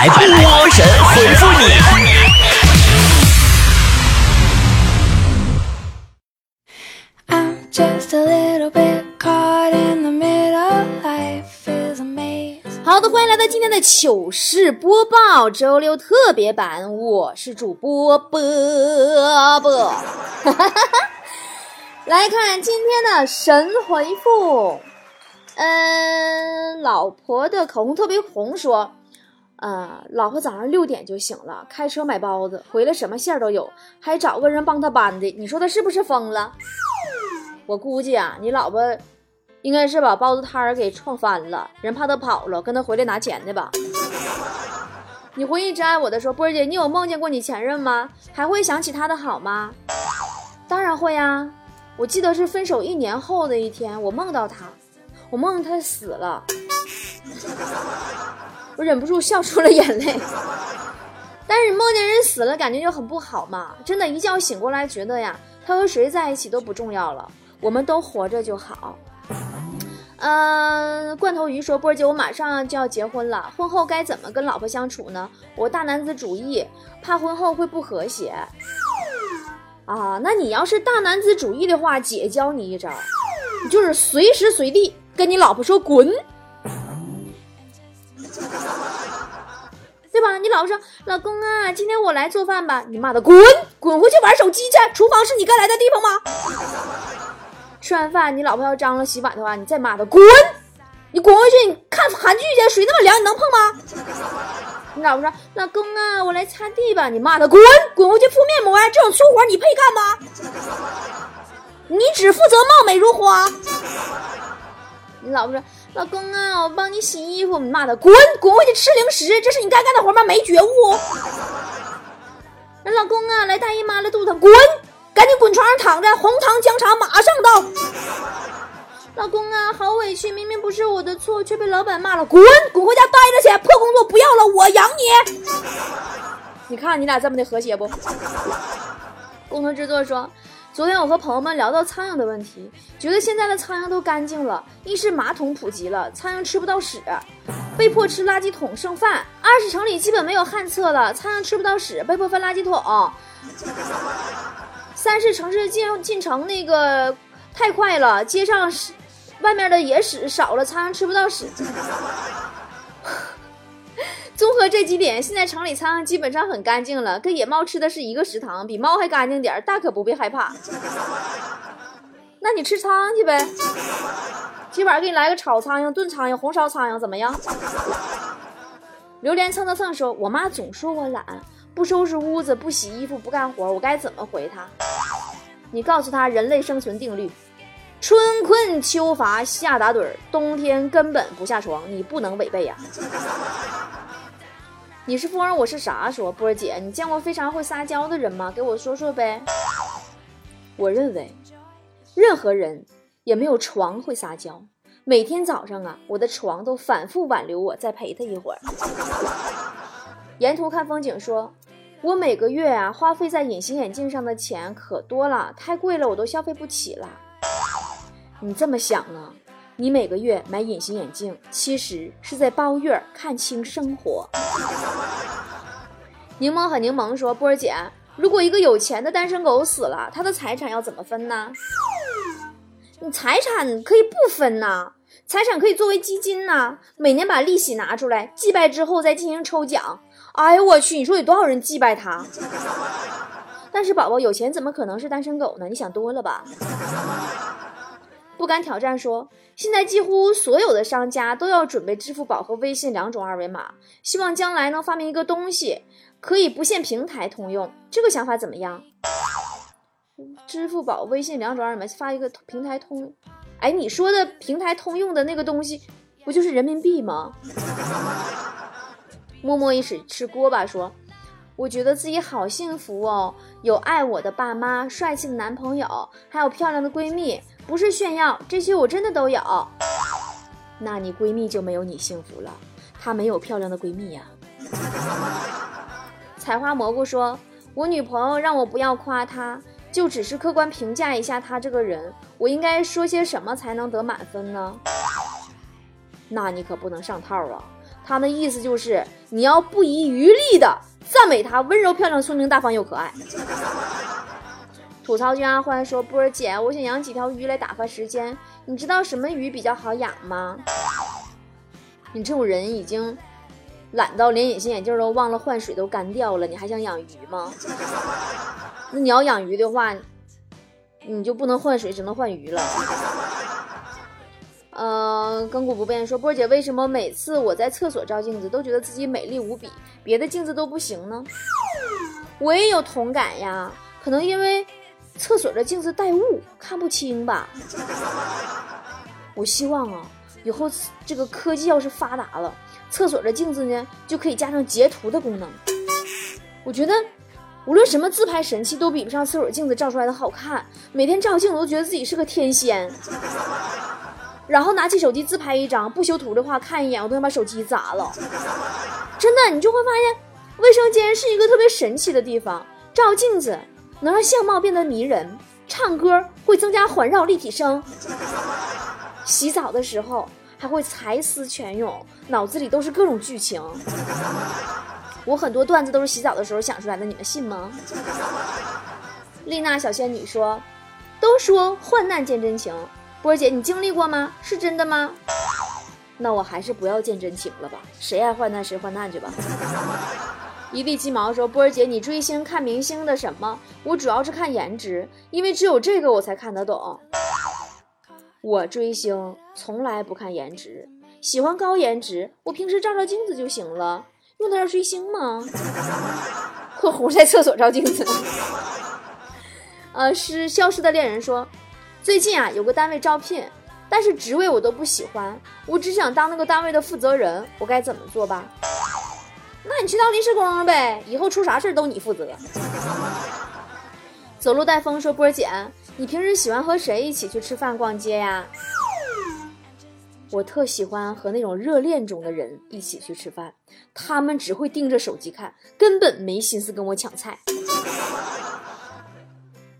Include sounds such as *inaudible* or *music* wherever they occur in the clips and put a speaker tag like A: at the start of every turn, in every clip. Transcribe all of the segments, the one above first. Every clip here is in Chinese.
A: 来，波神回复你。
B: 好的，欢迎来到今天的糗事播报，周六特别版，我是主播波波。*laughs* 来看今天的神回复，嗯，老婆的口红特别红，说，呃，老婆早上六点就醒了，开车买包子，回来什么馅儿都有，还找个人帮他搬的，你说他是不是疯了？我估计啊，你老婆。应该是把包子摊儿给撞翻了，人怕他跑了，跟他回来拿钱的吧。你回忆真爱我的时候，波儿姐，你有梦见过你前任吗？还会想起他的好吗？当然会呀，我记得是分手一年后的一天，我梦到他，我梦他死了，我忍不住笑出了眼泪。但是梦见人死了，感觉就很不好嘛。真的，一觉醒过来，觉得呀，他和谁在一起都不重要了，我们都活着就好。嗯，罐头鱼说：“波儿姐，我马上就要结婚了，婚后该怎么跟老婆相处呢？我大男子主义，怕婚后会不和谐。啊，那你要是大男子主义的话，姐教你一招，就是随时随地跟你老婆说滚，老婆说，老公啊，今天我来做饭吧，你骂他滚，滚回去玩手机去，厨房是你该来的地方吗？”吃完饭，你老婆要张罗洗碗的话，你再骂他滚，你滚回去，你看韩剧去，水那么凉，你能碰吗？你老婆说：“老公啊，我来擦地吧。”你骂他滚，滚回去敷面膜，这种粗活你配干吗？你只负责貌美如花。你老婆说：“老公啊，我帮你洗衣服。”你骂他滚，滚回去吃零食，这是你该干的活吗？没觉悟。老公啊，来大姨妈了，肚子疼，滚。赶紧滚床上躺着，红糖姜茶马上到。老公啊，好委屈，明明不是我的错，却被老板骂了，滚，滚回家待着去，破工作不要了，我养你。你看你俩这么的和谐不？*laughs* 工程制作说，昨天我和朋友们聊到苍蝇的问题，觉得现在的苍蝇都干净了，一是马桶普及了，苍蝇吃不到屎，被迫吃垃圾桶剩饭；二是城里基本没有旱厕了，苍蝇吃不到屎，被迫翻垃圾桶。三是城市进进城那个太快了，街上是外面的野屎少了，苍蝇吃不到屎。综合这几点，现在城里苍蝇基本上很干净了，跟野猫吃的是一个食堂，比猫还干净点大可不必害怕。那你吃苍蝇去呗，今晚给你来个炒苍蝇、炖苍蝇、红烧苍蝇，怎么样？榴莲蹭蹭蹭说：“我妈总说我懒。”不收拾屋子，不洗衣服，不干活，我该怎么回她？你告诉她人类生存定律：春困秋乏夏打盹，冬天根本不下床。你不能违背呀！你是风儿，我是啥？说波儿姐，你见过非常会撒娇的人吗？给我说说呗。我认为，任何人也没有床会撒娇。每天早上啊，我的床都反复挽留我，再陪他一会儿。沿途看风景说。我每个月啊花费在隐形眼镜上的钱可多了，太贵了，我都消费不起了。你这么想啊？你每个月买隐形眼镜，其实是在包月看清生活。柠檬和柠檬说：“波儿姐，如果一个有钱的单身狗死了，他的财产要怎么分呢？你财产可以不分呐，财产可以作为基金呐，每年把利息拿出来，祭拜之后再进行抽奖。”哎呦我去！你说有多少人祭拜他？*laughs* 但是宝宝有钱怎么可能是单身狗呢？你想多了吧？不敢挑战说，现在几乎所有的商家都要准备支付宝和微信两种二维码，希望将来能发明一个东西，可以不限平台通用。这个想法怎么样？支付宝、微信两种二维码发一个平台通，哎，你说的平台通用的那个东西，不就是人民币吗？*laughs* 默默一起吃锅巴说：“我觉得自己好幸福哦，有爱我的爸妈，帅气的男朋友，还有漂亮的闺蜜。不是炫耀，这些我真的都有。那你闺蜜就没有你幸福了，她没有漂亮的闺蜜呀。*laughs* ”采花蘑菇说：“我女朋友让我不要夸她，就只是客观评价一下她这个人。我应该说些什么才能得满分呢？那你可不能上套啊！”她的意思就是你要不遗余力的赞美她温柔、漂亮、聪明、大方又可爱。吐槽君阿欢说：“波儿姐，我想养几条鱼来打发时间，你知道什么鱼比较好养吗？”你这种人已经懒到连隐形眼镜都忘了换水都干掉了，你还想养鱼吗？那你要养鱼的话，你就不能换水，只能换鱼了。呃，亘古不变说波儿姐，为什么每次我在厕所照镜子都觉得自己美丽无比，别的镜子都不行呢？我也有同感呀，可能因为。厕所的镜子带雾，看不清吧？我希望啊，以后这个科技要是发达了，厕所的镜子呢就可以加上截图的功能。我觉得，无论什么自拍神器都比不上厕所镜子照出来的好看。每天照镜子都觉得自己是个天仙，然后拿起手机自拍一张，不修图的话，看一眼我都想把手机砸了。真的，你就会发现，卫生间是一个特别神奇的地方，照镜子。能让相貌变得迷人，唱歌会增加环绕立体声，洗澡的时候还会才思泉涌，脑子里都是各种剧情。我很多段子都是洗澡的时候想出来的，你们信吗？丽娜小仙女说：“都说患难见真情，波儿姐你经历过吗？是真的吗？那我还是不要见真情了吧，谁爱患难谁患难去吧。”一地鸡毛说：“波儿姐，你追星看明星的什么？我主要是看颜值，因为只有这个我才看得懂。我追星从来不看颜值，喜欢高颜值，我平时照照镜子就行了。用得着追星吗？”（ *laughs* 括弧在厕所照镜子。）呃，是消失的恋人说：“最近啊，有个单位招聘，但是职位我都不喜欢，我只想当那个单位的负责人，我该怎么做吧？”那你去当临时工呗，以后出啥事都你负责。走路带风说波儿姐，你平时喜欢和谁一起去吃饭逛街呀？我特喜欢和那种热恋中的人一起去吃饭，他们只会盯着手机看，根本没心思跟我抢菜。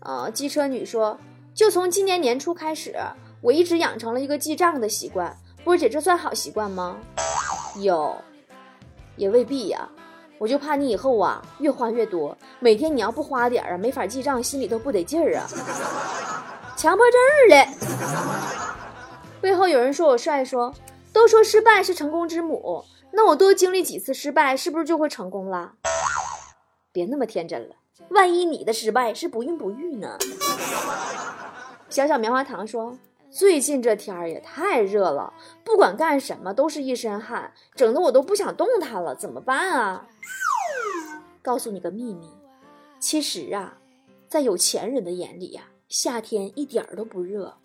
B: 呃，机车女说，就从今年年初开始，我一直养成了一个记账的习惯。波姐，这算好习惯吗？有。也未必呀，我就怕你以后啊越花越多，每天你要不花点啊，没法记账，心里头不得劲儿啊，强迫症嘞。背后有人说我帅，说都说失败是成功之母，那我多经历几次失败，是不是就会成功了？别那么天真了，万一你的失败是不孕不育呢？*laughs* 小小棉花糖说。最近这天儿也太热了，不管干什么都是一身汗，整的我都不想动弹了，怎么办啊？告诉你个秘密，其实啊，在有钱人的眼里呀，夏天一点儿都不热。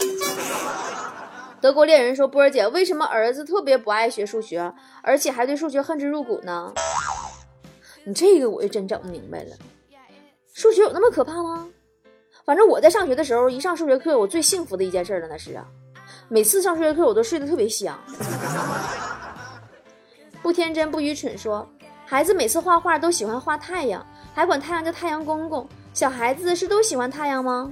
B: 德国猎人说：“波儿姐，为什么儿子特别不爱学数学，而且还对数学恨之入骨呢？”你这个我就真整不明白了，数学有那么可怕吗？反正我在上学的时候，一上数学课，我最幸福的一件事了，那是啊，每次上数学课我都睡得特别香。*laughs* 不天真不愚蠢说，孩子每次画画都喜欢画太阳，还管太阳叫太阳公公。小孩子是都喜欢太阳吗？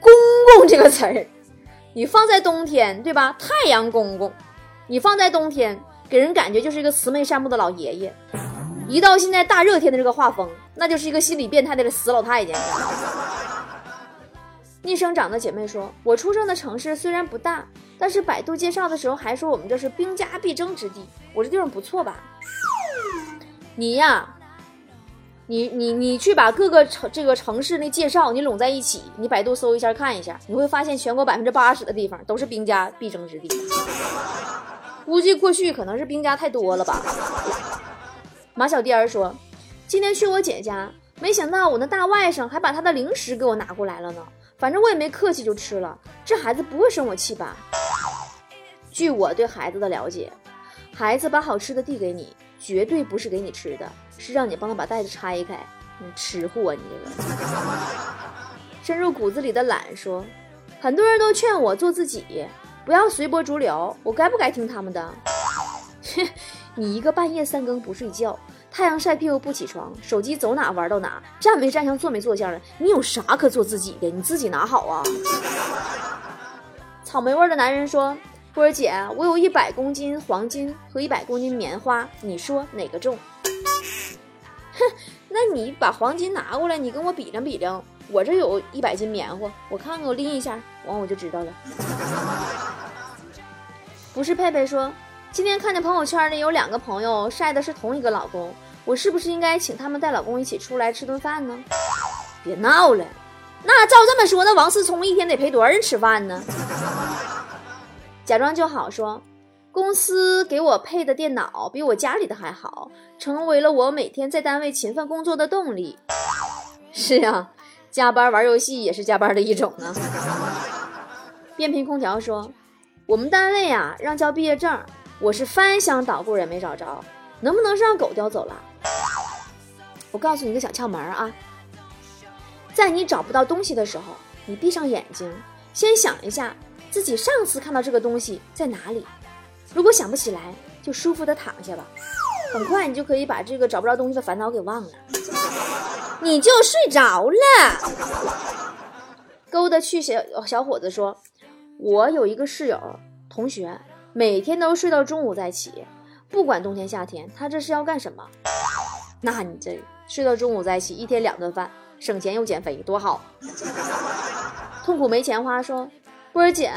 B: 公公这个词儿，你放在冬天对吧？太阳公公，你放在冬天，给人感觉就是一个慈眉善目的老爷爷。一到现在大热天的这个画风，那就是一个心理变态的死老太监。*laughs* 逆生长的姐妹说：“我出生的城市虽然不大，但是百度介绍的时候还说我们这是兵家必争之地。我这地方不错吧？你呀，你你你去把各个城这个城市那介绍你拢在一起，你百度搜一下看一下，你会发现全国百分之八十的地方都是兵家必争之地。估计过去可能是兵家太多了吧。”马小颠儿说：“今天去我姐家，没想到我那大外甥还把他的零食给我拿过来了呢。反正我也没客气就吃了。这孩子不会生我气吧？”据我对孩子的了解，孩子把好吃的递给你，绝对不是给你吃的，是让你帮他把袋子拆开。你吃货，你这个深入骨子里的懒说：“很多人都劝我做自己，不要随波逐流，我该不该听他们的？” *laughs* 你一个半夜三更不睡觉，太阳晒屁股不起床，手机走哪玩到哪，站没站相坐没坐相的，你有啥可做自己的？你自己拿好啊！草莓味的男人说：“波儿姐，我有一百公斤黄金和一百公斤棉花，你说哪个重？哼，那你把黄金拿过来，你跟我比量比量。我这有一百斤棉花，我看看我拎一下，完我就知道了。不是佩佩说，今天看见朋友圈里有两个朋友晒的是同一个老公，我是不是应该请他们带老公一起出来吃顿饭呢？别闹了，那照这么说，那王思聪一天得陪多少人吃饭呢？假装就好说，公司给我配的电脑比我家里的还好，成为了我每天在单位勤奋工作的动力。是呀。加班玩游戏也是加班的一种呢。*laughs* 变频空调说：“我们单位啊，让交毕业证，我是翻箱倒柜也没找着，能不能是让狗叼走了？”我告诉你个小窍门啊，在你找不到东西的时候，你闭上眼睛，先想一下自己上次看到这个东西在哪里。如果想不起来，就舒服的躺下吧，很快你就可以把这个找不着东西的烦恼给忘了。你就睡着了。勾搭去小小伙子说：“我有一个室友同学，每天都睡到中午再起，不管冬天夏天，他这是要干什么？那你这睡到中午再起，一天两顿饭，省钱又减肥，多好！”痛苦没钱花说：“波儿姐，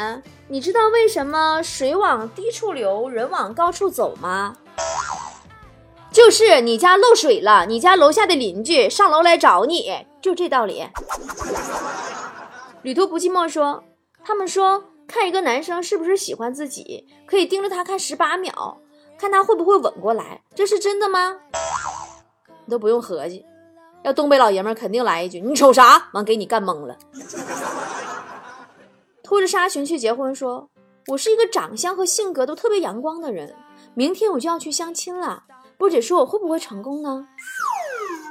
B: 你知道为什么水往低处流，人往高处走吗？”就是你家漏水了，你家楼下的邻居上楼来找你，就这道理。旅途不寂寞说，他们说看一个男生是不是喜欢自己，可以盯着他看十八秒，看他会不会吻过来，这是真的吗？你都不用合计，要东北老爷们肯定来一句：“你瞅啥？”完给你干懵了。拖着纱裙去结婚说，我是一个长相和性格都特别阳光的人，明天我就要去相亲了。波姐说：“我会不会成功呢？”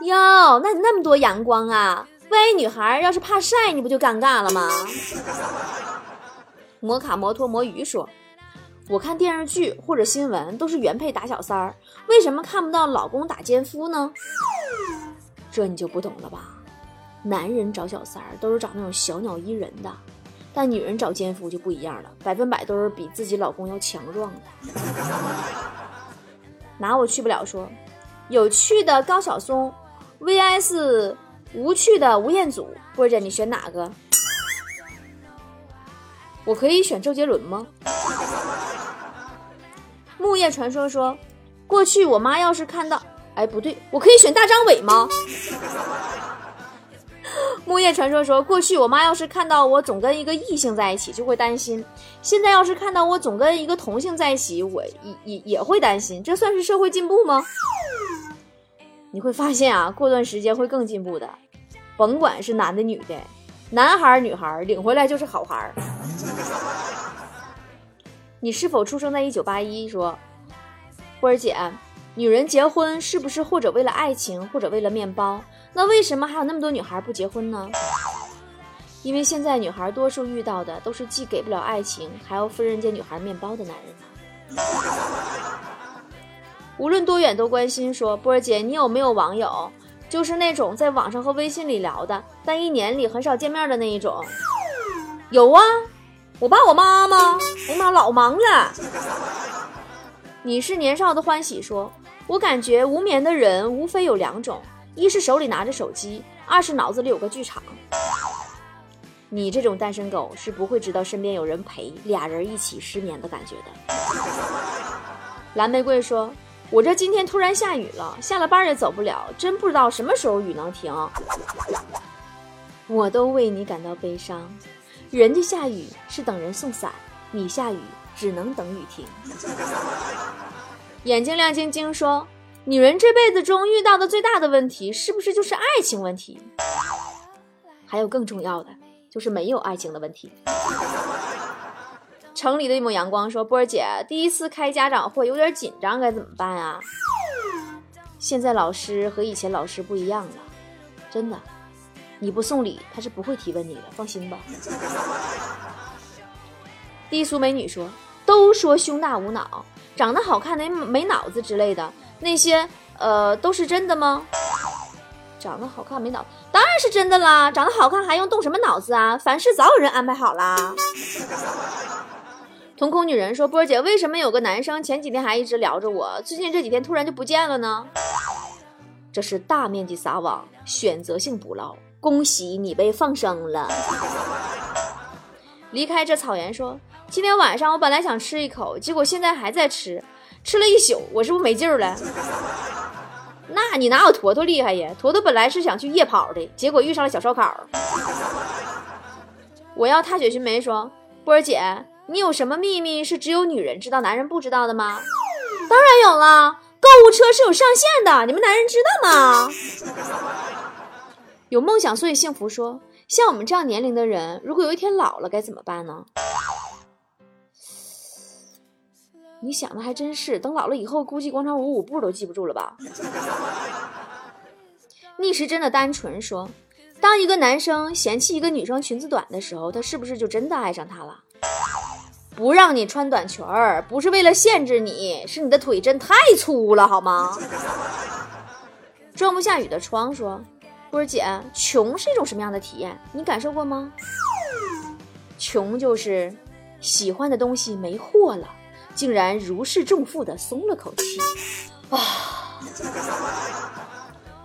B: 哟，那你那么多阳光啊！万一女孩要是怕晒，你不就尴尬了吗？摩卡摩托魔鱼说：“我看电视剧或者新闻都是原配打小三儿，为什么看不到老公打奸夫呢？”这你就不懂了吧？男人找小三儿都是找那种小鸟依人的，但女人找奸夫就不一样了，百分百都是比自己老公要强壮的。拿我去不了说，有趣的高晓松，VS 无趣的吴彦祖，波姐你选哪个？我可以选周杰伦吗？木叶传说说，过去我妈要是看到，哎不对，我可以选大张伟吗？木叶传说说，过去我妈要是看到我总跟一个异性在一起，就会担心；现在要是看到我总跟一个同性在一起，我也也也会担心。这算是社会进步吗？你会发现啊，过段时间会更进步的。甭管是男的女的，男孩女孩领回来就是好孩。你是否出生在一九八一？说，波儿姐，女人结婚是不是或者为了爱情，或者为了面包？那为什么还有那么多女孩不结婚呢？因为现在女孩多数遇到的都是既给不了爱情，还要分人家女孩面包的男人。无论多远都关心。说波儿姐，你有没有网友，就是那种在网上和微信里聊的，但一年里很少见面的那一种？有啊，我爸我妈吗？哎妈，老忙了。你是年少的欢喜。说我感觉无眠的人无非有两种。一是手里拿着手机，二是脑子里有个剧场。你这种单身狗是不会知道身边有人陪，俩人一起失眠的感觉的。蓝玫瑰说：“我这今天突然下雨了，下了班也走不了，真不知道什么时候雨能停。”我都为你感到悲伤，人家下雨是等人送伞，你下雨只能等雨停。眼睛亮晶晶说。女人这辈子中遇到的最大的问题，是不是就是爱情问题？还有更重要的，就是没有爱情的问题。城里的一抹阳光说：“波儿姐，第一次开家长会有点紧张，该怎么办啊？”现在老师和以前老师不一样了，真的，你不送礼，他是不会提问你的，放心吧。低俗美女说：“都说胸大无脑，长得好看没没脑子之类的。”那些呃都是真的吗？长得好看没脑，当然是真的啦！长得好看还用动什么脑子啊？凡事早有人安排好啦。瞳孔女人说：“波儿姐，为什么有个男生前几天还一直聊着我，最近这几天突然就不见了呢？”这是大面积撒网，选择性捕捞。恭喜你被放生了。离开这草原说：“今天晚上我本来想吃一口，结果现在还在吃，吃了一宿，我是不是没劲儿了？”那你哪有坨坨厉害呀？坨坨本来是想去夜跑的，结果遇上了小烧烤。我要踏雪寻梅说：“波儿姐，你有什么秘密是只有女人知道，男人不知道的吗？”当然有了，购物车是有上限的，你们男人知道吗？有梦想所以幸福说：“像我们这样年龄的人，如果有一天老了该怎么办呢？”你想的还真是，等老了以后，估计广场舞舞步都记不住了吧？逆时针的单纯说：“当一个男生嫌弃一个女生裙子短的时候，他是不是就真的爱上她了？不让你穿短裙儿，不是为了限制你，是你的腿真太粗了，好吗？” *laughs* 装不下雨的窗说：“波儿姐，穷是一种什么样的体验？你感受过吗？穷就是喜欢的东西没货了。”竟然如释重负的松了口气，啊！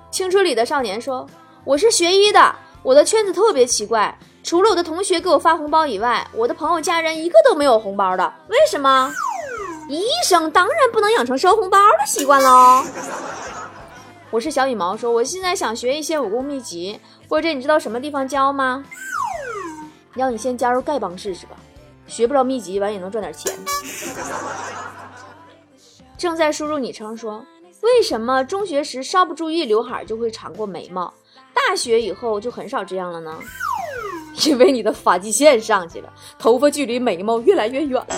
B: 青春里的少年说：“我是学医的，我的圈子特别奇怪，除了我的同学给我发红包以外，我的朋友家人一个都没有红包的。为什么？医生当然不能养成收红包的习惯喽。”我是小羽毛说：“我现在想学一些武功秘籍，或者你知道什么地方教吗？要你先加入丐帮试试吧。”学不着秘籍，完也能赚点钱。正在输入昵称说：“为什么中学时稍不注意刘海就会长过眉毛，大学以后就很少这样了呢？”因为你的发际线上去了，头发距离眉毛越来越远了。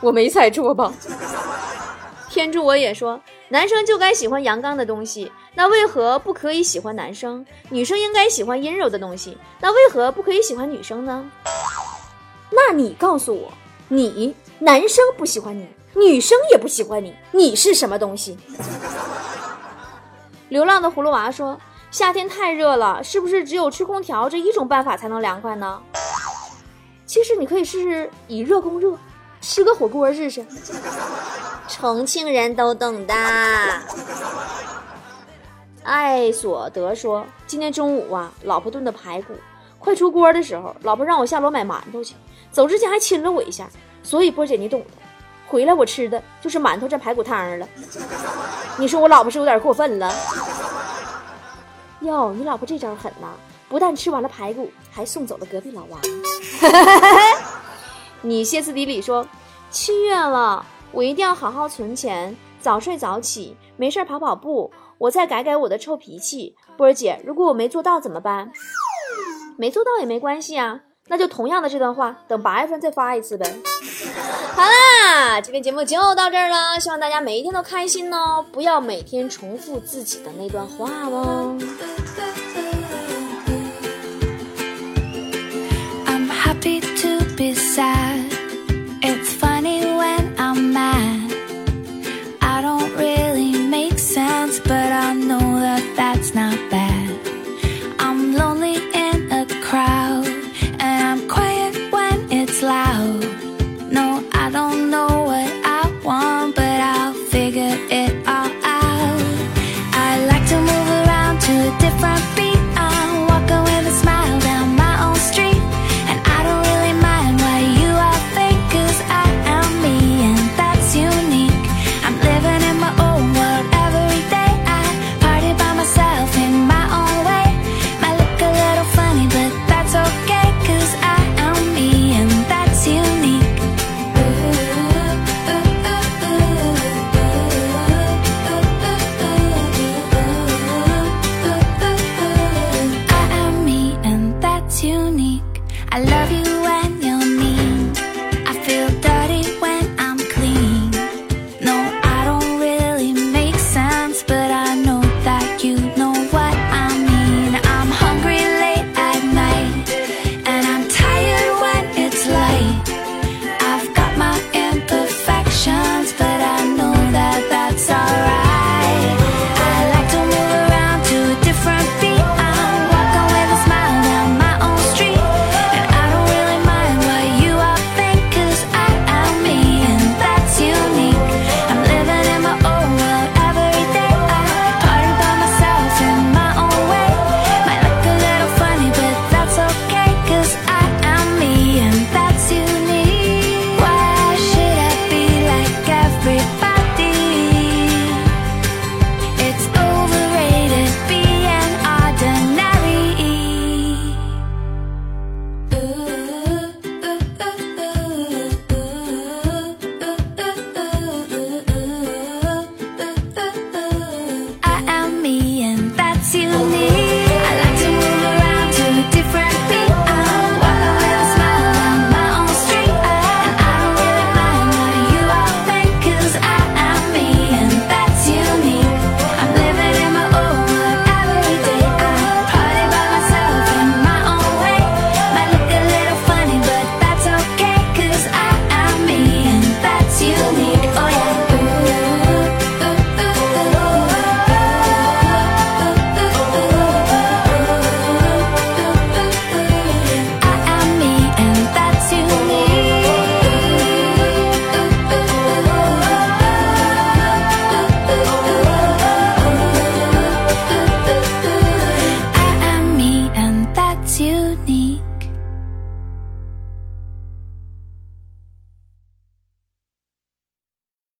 B: 我没猜错吧？天助我也说，男生就该喜欢阳刚的东西，那为何不可以喜欢男生？女生应该喜欢阴柔的东西，那为何不可以喜欢女生呢？那你告诉我，你男生不喜欢你，女生也不喜欢你，你是什么东西？流浪的葫芦娃说：“夏天太热了，是不是只有吹空调这一种办法才能凉快呢？”其实你可以试试以热供热，吃个火锅试试。重庆人都懂的。艾索德说：“今天中午啊，老婆炖的排骨。”快出锅的时候，老婆让我下楼买馒头去，走之前还亲了我一下，所以波姐你懂的。回来我吃的就是馒头蘸排骨汤了。你说我老婆是有点过分了？哟，你老婆这招狠呐，不但吃完了排骨，还送走了隔壁老王。*laughs* 你歇斯底里说，七月了，我一定要好好存钱，早睡早起，没事跑跑步，我再改改我的臭脾气。波儿姐，如果我没做到怎么办？没做到也没关系啊，那就同样的这段话，等八月份再发一次呗。好啦，今天节目就到这儿了，希望大家每一天都开心哦，不要每天重复自己的那段话哦。I've